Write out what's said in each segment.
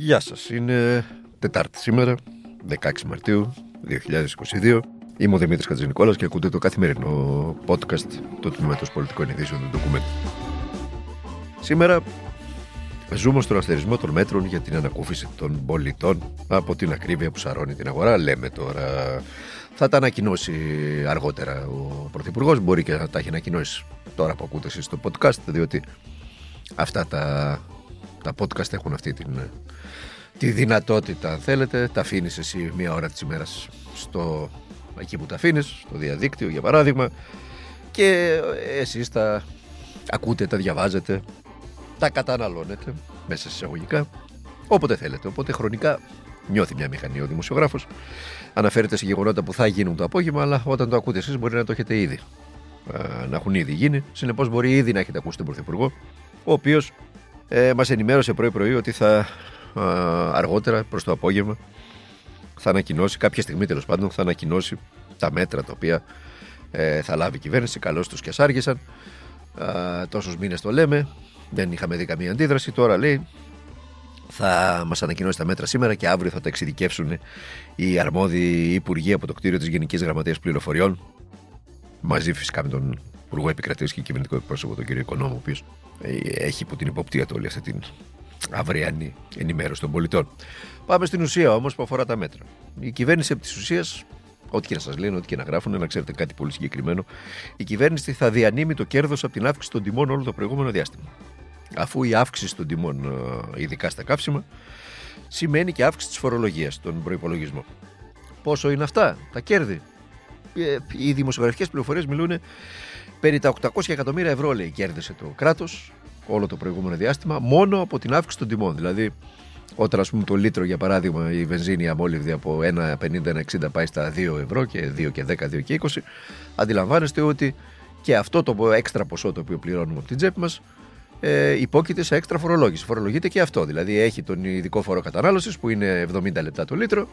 Γεια σας, είναι Τετάρτη σήμερα, 16 Μαρτίου 2022. Είμαι ο Δημήτρης Χατζηνικόλας και ακούτε το καθημερινό podcast του Τμήματος Πολιτικών Ειδήσεων του Ντοκουμέντου. Σήμερα ζούμε στον αστερισμό των μέτρων για την ανακούφιση των πολιτών από την ακρίβεια που σαρώνει την αγορά. Λέμε τώρα θα τα ανακοινώσει αργότερα ο Πρωθυπουργός. Μπορεί και να τα έχει ανακοινώσει τώρα που ακούτε εσείς το podcast, διότι αυτά τα, τα podcast έχουν αυτή την, τη δυνατότητα, αν θέλετε. Τα αφήνεις εσύ μία ώρα της ημέρας στο εκεί που τα αφήνεις, στο διαδίκτυο για παράδειγμα, και εσείς τα ακούτε, τα διαβάζετε, τα καταναλώνετε μέσα σε εισαγωγικά όποτε θέλετε. Οπότε χρονικά νιώθει μια μηχανή ο δημοσιογράφος αναφέρεται σε γεγονότα που θα γίνουν το απόγευμα, αλλά όταν το ακούτε εσείς μπορεί να το έχετε ήδη. Να έχουν ήδη γίνει. Συνεπώς μπορεί ήδη να έχετε ακούσει τον Πρωθυπουργό, ο οποίος ε, μας ενημέρωσε πρωί-πρωί ότι θα αργότερα προς το απόγευμα θα ανακοινώσει, κάποια στιγμή τέλος πάντων, θα ανακοινώσει τα μέτρα τα οποία ε, θα λάβει η κυβέρνηση. Καλώς τους και ασάργησαν. Τόσους μήνες το λέμε. Δεν είχαμε δει καμία αντίδραση. Τώρα λέει θα μας ανακοινώσει τα μέτρα σήμερα και αύριο θα τα εξειδικεύσουν οι αρμόδιοι υπουργοί από το κτίριο της Γενικής Γραμματείας Πληροφοριών. Μαζί φυσικά με τον Υπουργό Επικρατείας και κυβερνητικό εκπρόσωπο, τον κύριο Οικονόμου, ο οποίος ε, έχει υπό την υποπτία του όλη αυτή την αυριανή ενημέρωση των πολιτών. Πάμε στην ουσία όμως που αφορά τα μέτρα. Η κυβέρνηση από της ουσίας, ό,τι και να σας λένε, ό,τι και να γράφουν, να ξέρετε κάτι πολύ συγκεκριμένο, η κυβέρνηση θα διανύμει το κέρδος από την αύξηση των τιμών όλο το προηγούμενο διάστημα αφού η αύξηση των τιμών, ε, ειδικά στα καύσιμα, σημαίνει και αύξηση της φορολογίας στον προϋπολογισμό. Πόσο είναι αυτά, τα κέρδη; Ε, οι δημοσιογραφικές πληροφορίες μιλούν περί τα 800 εκατομμύρια ευρώ, λέει, κέρδισε το κράτος όλο το προηγούμενο διάστημα, μόνο από την αύξηση των τιμών. Δηλαδή, όταν ας πούμε το λίτρο για παράδειγμα η βενζίνη αμόλυβδη από 1,50-1,60 πάει στα 2 ευρώ και 2 και 10, 2 και 20 αντιλαμβάνεστε ότι και αυτό το έξτρα ποσό το οποίο πληρώνουμε από την τσέπη μας ε, υπόκειται σε έξτρα φορολόγηση. Φορολογείται και αυτό. Δηλαδή έχει τον ειδικό φόρο κατανάλωσης που είναι 70 λεπτά το λίτρο.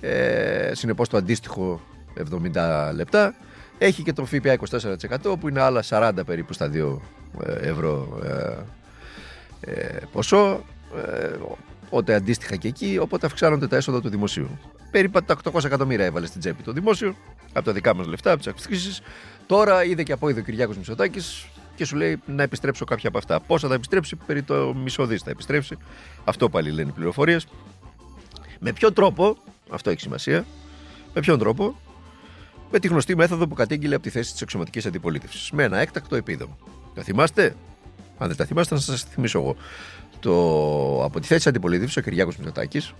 Ε, Συνεπώς το αντίστοιχο 70 λεπτά. Έχει και το ΦΠΑ 24% που είναι άλλα 40 περίπου στα 2 ε, ευρώ ε, ε, ποσό. Ε, οπότε αντίστοιχα και εκεί, οπότε αυξάνονται τα έσοδα του δημοσίου. Περίπου τα 800 εκατομμύρια έβαλε στην τσέπη το δημόσιο, από τα δικά μας λεφτά, από τις αυξήσεις. Τώρα είδε και από είδε ο Κυριάκος Μητσοτάκης και σου λέει να επιστρέψω κάποια από αυτά. Πόσα θα επιστρέψει, περί το μισό δις θα επιστρέψει. Αυτό πάλι λένε οι πληροφορίες. Με ποιον τρόπο, αυτό έχει σημασία, με ποιον τρόπο, με τη γνωστή μέθοδο που κατήγγειλε από τη θέση της εξωματικής αντιπολίτευσης. Με ένα έκτακτο επίδομα. Τα θυμάστε, αν δεν τα θυμάστε, να σας θυμίσω εγώ. Το, από τη θέση της αντιπολίτευσης, ο Κυριάκος Μητσοτάκης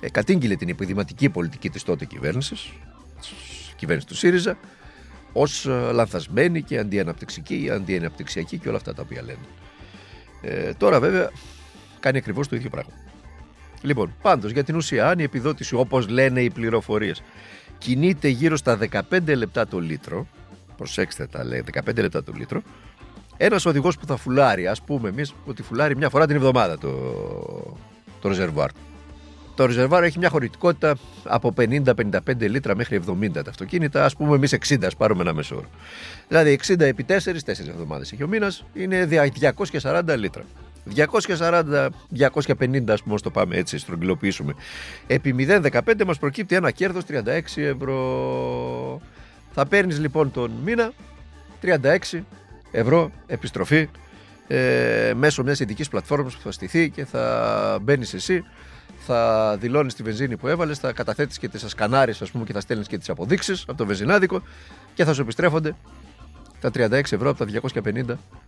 ε, κατήγγειλε την επιδηματική πολιτική της τότε κυβέρνησης, κυβέρνησης του ΣΥΡΙΖΑ, ως ε, λανθασμένη και αντιαναπτυξική ή αντιαναπτυξιακή και όλα αυτά τα οποία λένε. Ε, τώρα βέβαια κάνει ακριβώς το ίδιο πράγμα. Λοιπόν, πάντως για την ουσία, αν η επιδότηση όπως λένε οι πληροφορίες κινείται γύρω στα 15 λεπτά το λίτρο, προσέξτε τα λέει, 15 λεπτά το λίτρο, ένας οδηγός που θα φουλάρει, ας πούμε εμείς ότι φουλάρει μια φορά την εβδομάδα το, το ρεζερβουάρ το ρεζερβάριο έχει μια χωρητικότητα από 50-55 λίτρα μέχρι 70 τα αυτοκίνητα. Α πούμε, εμείς 60, ας πάρουμε ένα μέσο όρο. Δηλαδή 60 επί 4, 4 εβδομάδες έχει ο μήνας, είναι 240 λίτρα. 240, 250 ας πούμε, το πάμε έτσι, στρογγυλοποιήσουμε. Επί 0,15 μας προκύπτει ένα κέρδος 36 ευρώ. Θα παίρνεις λοιπόν τον μήνα 36 ευρώ επιστροφή ε, μέσω μιας ειδικής πλατφόρμας που θα στηθεί και θα μπαίνεις εσύ θα δηλώνεις τη βενζίνη που έβαλες, θα καταθέτεις και τις σκανάρει, ας πούμε, και θα στέλνεις και τις αποδείξεις από το βενζινάδικο και θα σου επιστρέφονται τα 36 ευρώ από τα 250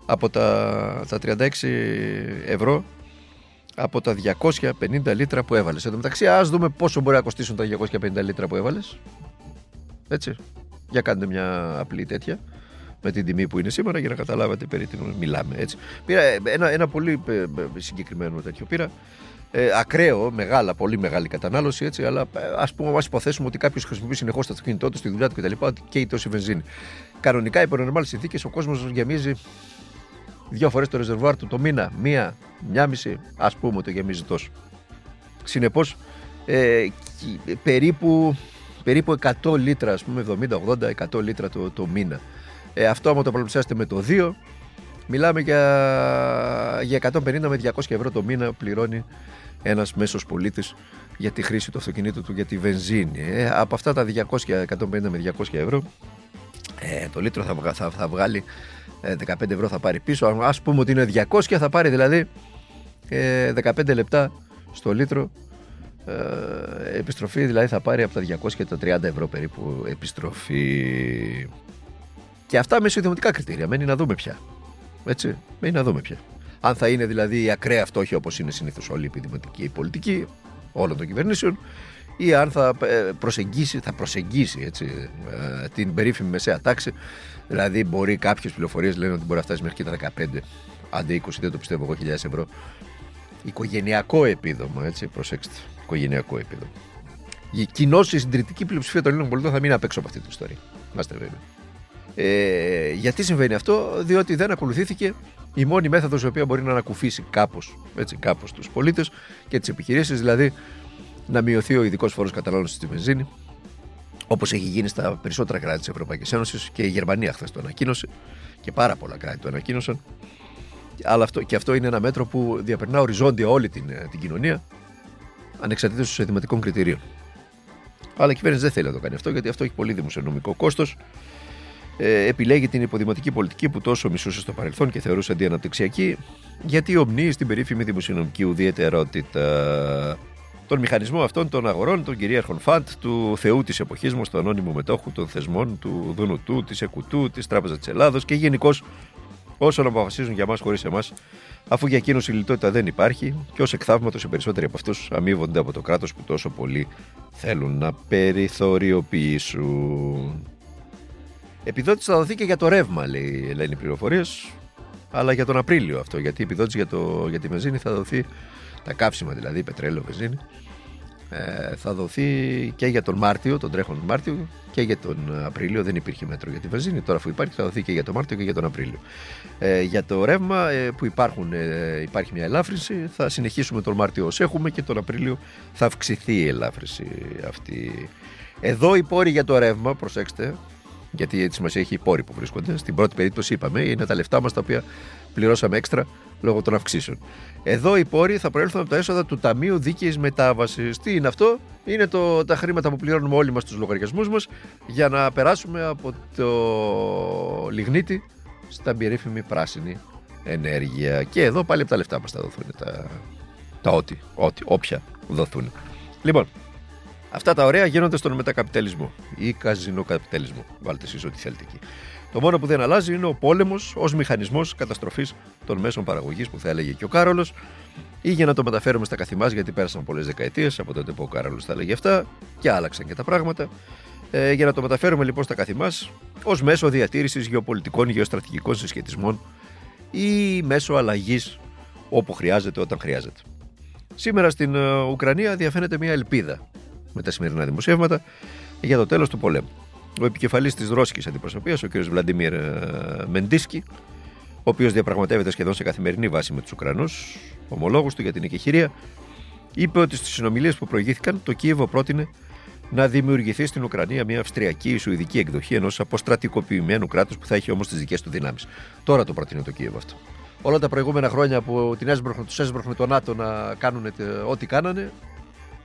από τα, τα 36 ευρώ από τα 250 λίτρα που έβαλες. Εν τω μεταξύ, ας δούμε πόσο μπορεί να κοστίσουν τα 250 λίτρα που έβαλες. Έτσι. Για κάντε μια απλή τέτοια με την τιμή που είναι σήμερα για να καταλάβετε περί τι μιλάμε. Έτσι. Πήρα ένα, ένα πολύ ε, ε, συγκεκριμένο τέτοιο. Πήρα ε, ακραίο, μεγάλα, πολύ μεγάλη κατανάλωση, έτσι, αλλά ε, ας πούμε, ας υποθέσουμε ότι κάποιος χρησιμοποιεί συνεχώς το αυτοκίνητό του στη δουλειά του κτλ. και η τόση βενζίνη. Κανονικά, υπό νορμάλ συνθήκες, ο κόσμος γεμίζει δύο φορές το ρεζερβουάρ του το μήνα. Μία, μία μισή, ας πούμε, το γεμίζει τόσο. Συνεπώς, ε, περίπου, περίπου 100 λίτρα, ας πούμε, 70, 80, 100 λίτρα το, το μήνα. Ε, αυτό, άμα το πολλαπλασιάσετε με το 2, μιλάμε για, για 150 με 200 ευρώ το μήνα πληρώνει ένας μέσος πολίτης για τη χρήση του αυτοκινήτου του για τη βενζίνη. Ε, από αυτά τα 200, 150 με 200 ευρώ, ε, το λίτρο θα, θα, θα βγάλει 15 ε, ευρώ θα πάρει πίσω. Α πούμε ότι είναι 200, θα πάρει δηλαδή 15 λεπτά στο λίτρο ε, επιστροφή δηλαδή θα πάρει από τα 200 και τα 30 ευρώ περίπου επιστροφή και αυτά με συνδεμοτικά κριτήρια μένει να δούμε πια έτσι, μένει να δούμε πια αν θα είναι δηλαδή η ακραία φτώχεια όπως είναι συνήθως όλη η επιδημοτική πολιτική όλων των κυβερνήσεων ή αν θα ε, προσεγγίσει, θα προσεγγίσει έτσι, ε, την περίφημη μεσαία τάξη δηλαδή μπορεί κάποιες πληροφορίες λένε ότι μπορεί να φτάσει μέχρι και τα 15 αντί 20 δεν το πιστεύω εγώ χιλιάδες ευρώ οικογενειακό επίδομα έτσι προσέξτε οικογενειακό επίπεδο. Κοινώ η συντηρητική πλειοψηφία των Ελλήνων πολιτών θα μείνει απ' έξω από αυτή την ιστορία. Είμαστε βέβαιοι. Ε, γιατί συμβαίνει αυτό, διότι δεν ακολουθήθηκε η μόνη μέθοδος η οποία μπορεί να ανακουφίσει κάπως κάπως τους πολίτες και τις επιχειρήσεις, δηλαδή να μειωθεί ο ειδικός φόρος κατανάλωσης στη βενζίνη, όπως έχει γίνει στα περισσότερα κράτη της Ευρωπαϊκής Ένωσης και η Γερμανία χθες το ανακοίνωσε και πάρα πολλά κράτη το ανακοίνωσαν. Αλλά αυτό, και αυτό είναι ένα μέτρο που διαπερνά οριζόντια όλη την, την κοινωνία ανεξαρτήτως των εισοδηματικών κριτηρίων. Αλλά η κυβέρνηση δεν θέλει να το κάνει αυτό γιατί αυτό έχει πολύ δημοσιονομικό κόστος. Ε, επιλέγει την υποδηματική πολιτική που τόσο μισούσε στο παρελθόν και θεωρούσε αντιαναπτυξιακή, γιατί ομνύει στην περίφημη δημοσιονομική ουδιαιτερότητα. Τον μηχανισμό αυτών των αγορών, των κυρίαρχων φαντ, του Θεού της εποχής μα, του ανώνυμου μετόχου των θεσμών, του Δουνουτού, της Εκουτού, της Τράπεζας της Ελλάδος και γενικώ όσων αποφασίζουν για μας χωρίς εμάς αφού για εκείνους η λιτότητα δεν υπάρχει και ως εκθαύματος οι περισσότεροι από αυτούς αμείβονται από το κράτος που τόσο πολύ θέλουν να περιθωριοποιήσουν. Επιδότηση θα δοθεί και για το ρεύμα, λέει, λένε οι πληροφορίες, αλλά για τον Απρίλιο αυτό. Γιατί η επιδότηση για, το, για τη βενζίνη θα δοθεί, τα κάψιμα δηλαδή, πετρέλαιο, βενζίνη, ε, θα δοθεί και για τον Μάρτιο, τον τρέχον Μάρτιο και για τον Απρίλιο. Δεν υπήρχε μέτρο για τη βενζίνη. Τώρα, αφού υπάρχει, θα δοθεί και για τον Μάρτιο και για τον Απρίλιο. Ε, για το ρεύμα ε, που υπάρχουν, ε, υπάρχει μια ελάφρυνση. Θα συνεχίσουμε τον Μάρτιο όσο έχουμε και τον Απρίλιο θα αυξηθεί η ελάφρυνση αυτή. Εδώ οι πόροι για το ρεύμα, προσέξτε, γιατί έτσι μας έχει οι πόροι που βρίσκονται. Στην πρώτη περίπτωση είπαμε, είναι τα λεφτά μας τα οποία πληρώσαμε έξτρα λόγω των αυξήσεων. Εδώ οι πόροι θα προέλθουν από τα έσοδα του Ταμείου Δίκαιης Μετάβασης. Τι είναι αυτό, είναι το, τα χρήματα που πληρώνουμε όλοι μας τους λογαριασμούς μας για να περάσουμε από το λιγνίτη στα περίφημη πράσινη ενέργεια. Και εδώ πάλι από τα λεφτά μας θα δοθούν τα, τα ό,τι, ό,τι, όποια δοθούν. Λοιπόν, αυτά τα ωραία γίνονται στον μετακαπιταλισμό ή καζινοκαπιταλισμό. Βάλτε εσείς ό,τι θέλετε εκεί. Το μόνο που δεν αλλάζει είναι ο πόλεμος ως μηχανισμός καταστροφής των μέσων παραγωγής που θα έλεγε και ο Κάρολος, ή για να το μεταφέρουμε στα καθημάς, γιατί πέρασαν πολλές δεκαετίες από τότε που ο Κάρολος θα έλεγε αυτά και άλλαξαν και τα πράγματα. Ε, για να το μεταφέρουμε λοιπόν στα καθημάς ως μέσο διατήρησης γεωπολιτικών γεωστρατηγικών συσχετισμών ή μέσω αλλαγής όπου χρειάζεται όταν χρειάζεται. Σήμερα στην ε, Ουκρανία διαφαίνεται μια ελπίδα με τα σημερινά δημοσιεύματα για το τέλος του πολέμου ο επικεφαλής της ρώσικης αντιπροσωπείας, ο κ. Βλαντιμίρ ε, Μεντίσκι, ο οποίος διαπραγματεύεται σχεδόν σε καθημερινή βάση με τους Ουκρανούς, ομολόγους του για την εκεχηρία, είπε ότι στις συνομιλίες που προηγήθηκαν το Κίεβο πρότεινε να δημιουργηθεί στην Ουκρανία μια αυστριακή ή σουηδική εκδοχή ενός αποστρατικοποιημένου κράτους που θα έχει όμως τις δικές του δυνάμεις. Τώρα το προτείνει το Κίεβο αυτό. Όλα τα προηγούμενα χρόνια που την έσπροχνε, τους έσπροχνε το ΝΑΤΟ να κάνουν ό,τι κάνανε,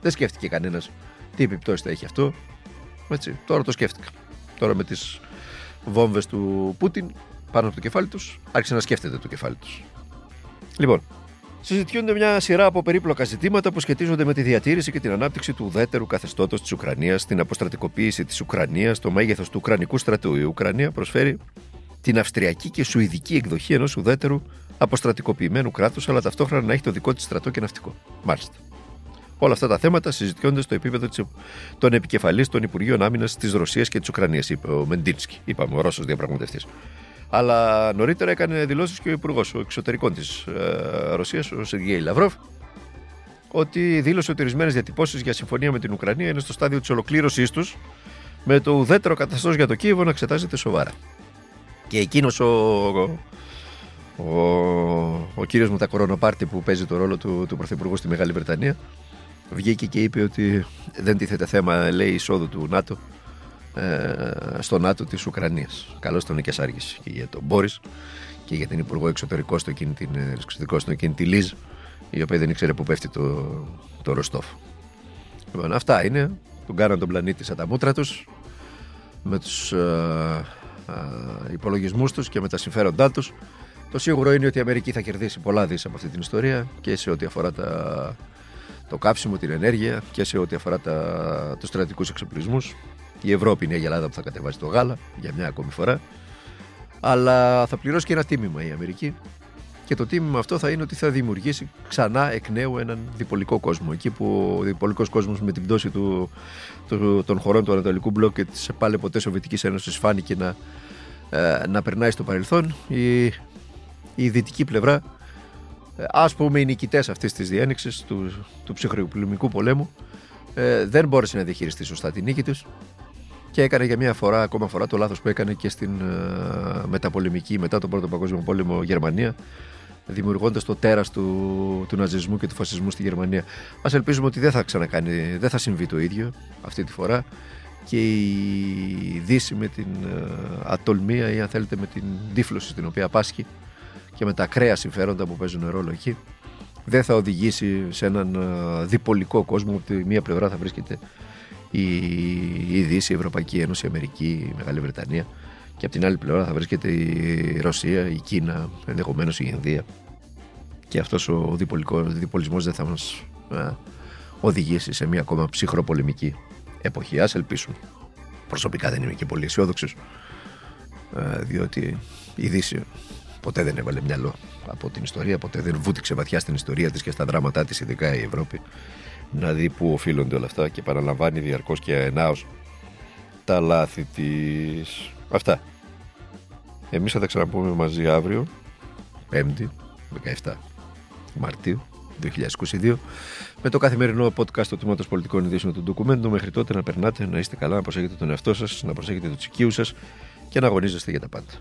δεν σκέφτηκε κανένας τι επιπτώσεις θα έχει αυτό. Έτσι, τώρα το σκέφτηκα. Τώρα με τις βόμβες του Πούτιν πάνω από το κεφάλι τους, άρχισε να σκέφτεται το κεφάλι τους. Λοιπόν, συζητιούνται μια σειρά από περίπλοκα ζητήματα που σχετίζονται με τη διατήρηση και την ανάπτυξη του ουδέτερου καθεστώτος της Ουκρανίας, την αποστρατικοποίηση της Ουκρανίας, το μέγεθος του Ουκρανικού στρατού. Η Ουκρανία προσφέρει την αυστριακή και σουηδική εκδοχή ενός ουδέτερου αποστρατικοποιημένου κράτους, αλλά ταυτόχρονα να έχει το δικό της στρατό και ναυτικό. Μάλιστα. Όλα αυτά τα θέματα συζητιόνται στο επίπεδο των επικεφαλής των Υπουργείων Άμυνας της Ρωσίας και της Ουκρανίας, είπε ο Μεντίνσκι, είπαμε, ο Ρώσος διαπραγματευτής. Αλλά νωρίτερα έκανε δηλώσεις και ο Υπουργός Εξωτερικών της ε, Ρωσίας, ο Σεργέη Λαυρόφ, ότι δήλωσε ότι ορισμένες διατυπώσεις για συμφωνία με την Ουκρανία είναι στο στάδιο της ολοκλήρωσής τους, με το ουδέτερο καθεστώ για το Κίεβο να εξετάζεται σοβαρά. Και εκείνος ο, ο, ο κύριος με τα κορονοπάρτι που παίζει το ρόλο του, του Πρωθυπουργού στη Μεγάλη Βρετανία, βγήκε και είπε ότι δεν τίθεται θέμα, λέει, εισόδου του ΝΑΤΟ ε, στο ΝΑΤΟ της Ουκρανίας. Καλώς τον και και για τον Μπόρις και για την Υπουργό Εξωτερικών στο εκείνη την, ε, εξωτερικό στο εκείνη τη Λίζ η οποία δεν ήξερε που πέφτει το, το Ροστόφ. Λοιπόν, αυτά είναι. Τον κάναν τον πλανήτη σαν τα μούτρα τους με τους ε, ε, υπολογισμούς τους και με τα συμφέροντά τους. Το σίγουρο είναι ότι η Αμερική θα κερδίσει πολλά δις από αυτή την ιστορία και σε ό,τι αφορά τα, το κάψιμο, την ενέργεια και σε ό,τι αφορά τα, τους στρατικούς εξοπλισμούς. Η Ευρώπη είναι η Ελλάδα που θα κατεβάσει το γάλα για μια ακόμη φορά. Αλλά θα πληρώσει και ένα τίμημα η Αμερική. Και το τίμημα αυτό θα είναι ότι θα δημιουργήσει ξανά εκ νέου έναν διπολικό κόσμο. Εκεί που ο διπολικός κόσμος με την πτώση του, του, των χωρών του Ανατολικού Μπλοκ και τη πάλι ποτέ Σοβιετικής Ένωσης φάνηκε να, ε, να περνάει στο παρελθόν, η, η δυτική πλευρά, ε, ας πούμε οι νικητές αυτής της διένεξης του, του ψυχροπολεμικού πολέμου, ε, δεν μπόρεσε να διαχειριστεί σωστά την νίκη τους και έκανε για μια φορά, ακόμα φορά, το λάθος που έκανε και στην ε, μεταπολεμική, μετά τον Πρώτο Παγκόσμιο Πόλεμο Γερμανία, δημιουργώντας το τέρας του, του ναζισμού και του φασισμού στη Γερμανία. Α ελπίζουμε ότι δεν θα ξανακάνει, δεν θα συμβεί το ίδιο αυτή τη φορά και η Δύση με την ε, ατολμία ή αν θέλετε με την τύφλωση στην οποία πάσχει και με τα ακραία συμφέροντα που παίζουν ρόλο εκεί δεν θα οδηγήσει σε έναν ε, διπολικό κόσμο από τη μία πλευρά θα βρίσκεται η, η Δύση, η Ευρωπαϊκή Ένωση, η Αμερική, η Μεγάλη Βρετανία και από την άλλη πλευρά θα βρίσκεται η Ρωσία, η Κίνα, ενδεχομένως η Ινδία και αυτός ο διπολισμός δεν θα μας ε, οδηγήσει σε μια ακόμα ψυχροπολεμική εποχή. Ας ελπίσουμε. Προσωπικά δεν είμαι και πολύ αισιόδοξος, ε, διότι η Δύση ποτέ δεν έβαλε μυαλό από την ιστορία, ποτέ δεν βούτυξε βαθιά στην ιστορία της και στα δράματά της, ειδικά η Ευρώπη, να δει πού οφείλονται όλα αυτά και παραλαμβάνει διαρκώς και αενάως τα λάθη της. Αυτά. Εμείς θα τα ξαναπούμε μαζί αύριο, 5η, 17 Μαρτίου 2022, με το καθημερινό podcast του Τμήματος Πολιτικών Ειδήσεων του Ντοκουμέντου. Μέχρι τότε να περνάτε, να είστε καλά, να προσέχετε τον εαυτό σας, να προσέχετε τους οικείους σας και να αγωνίζεστε για τα πάντα.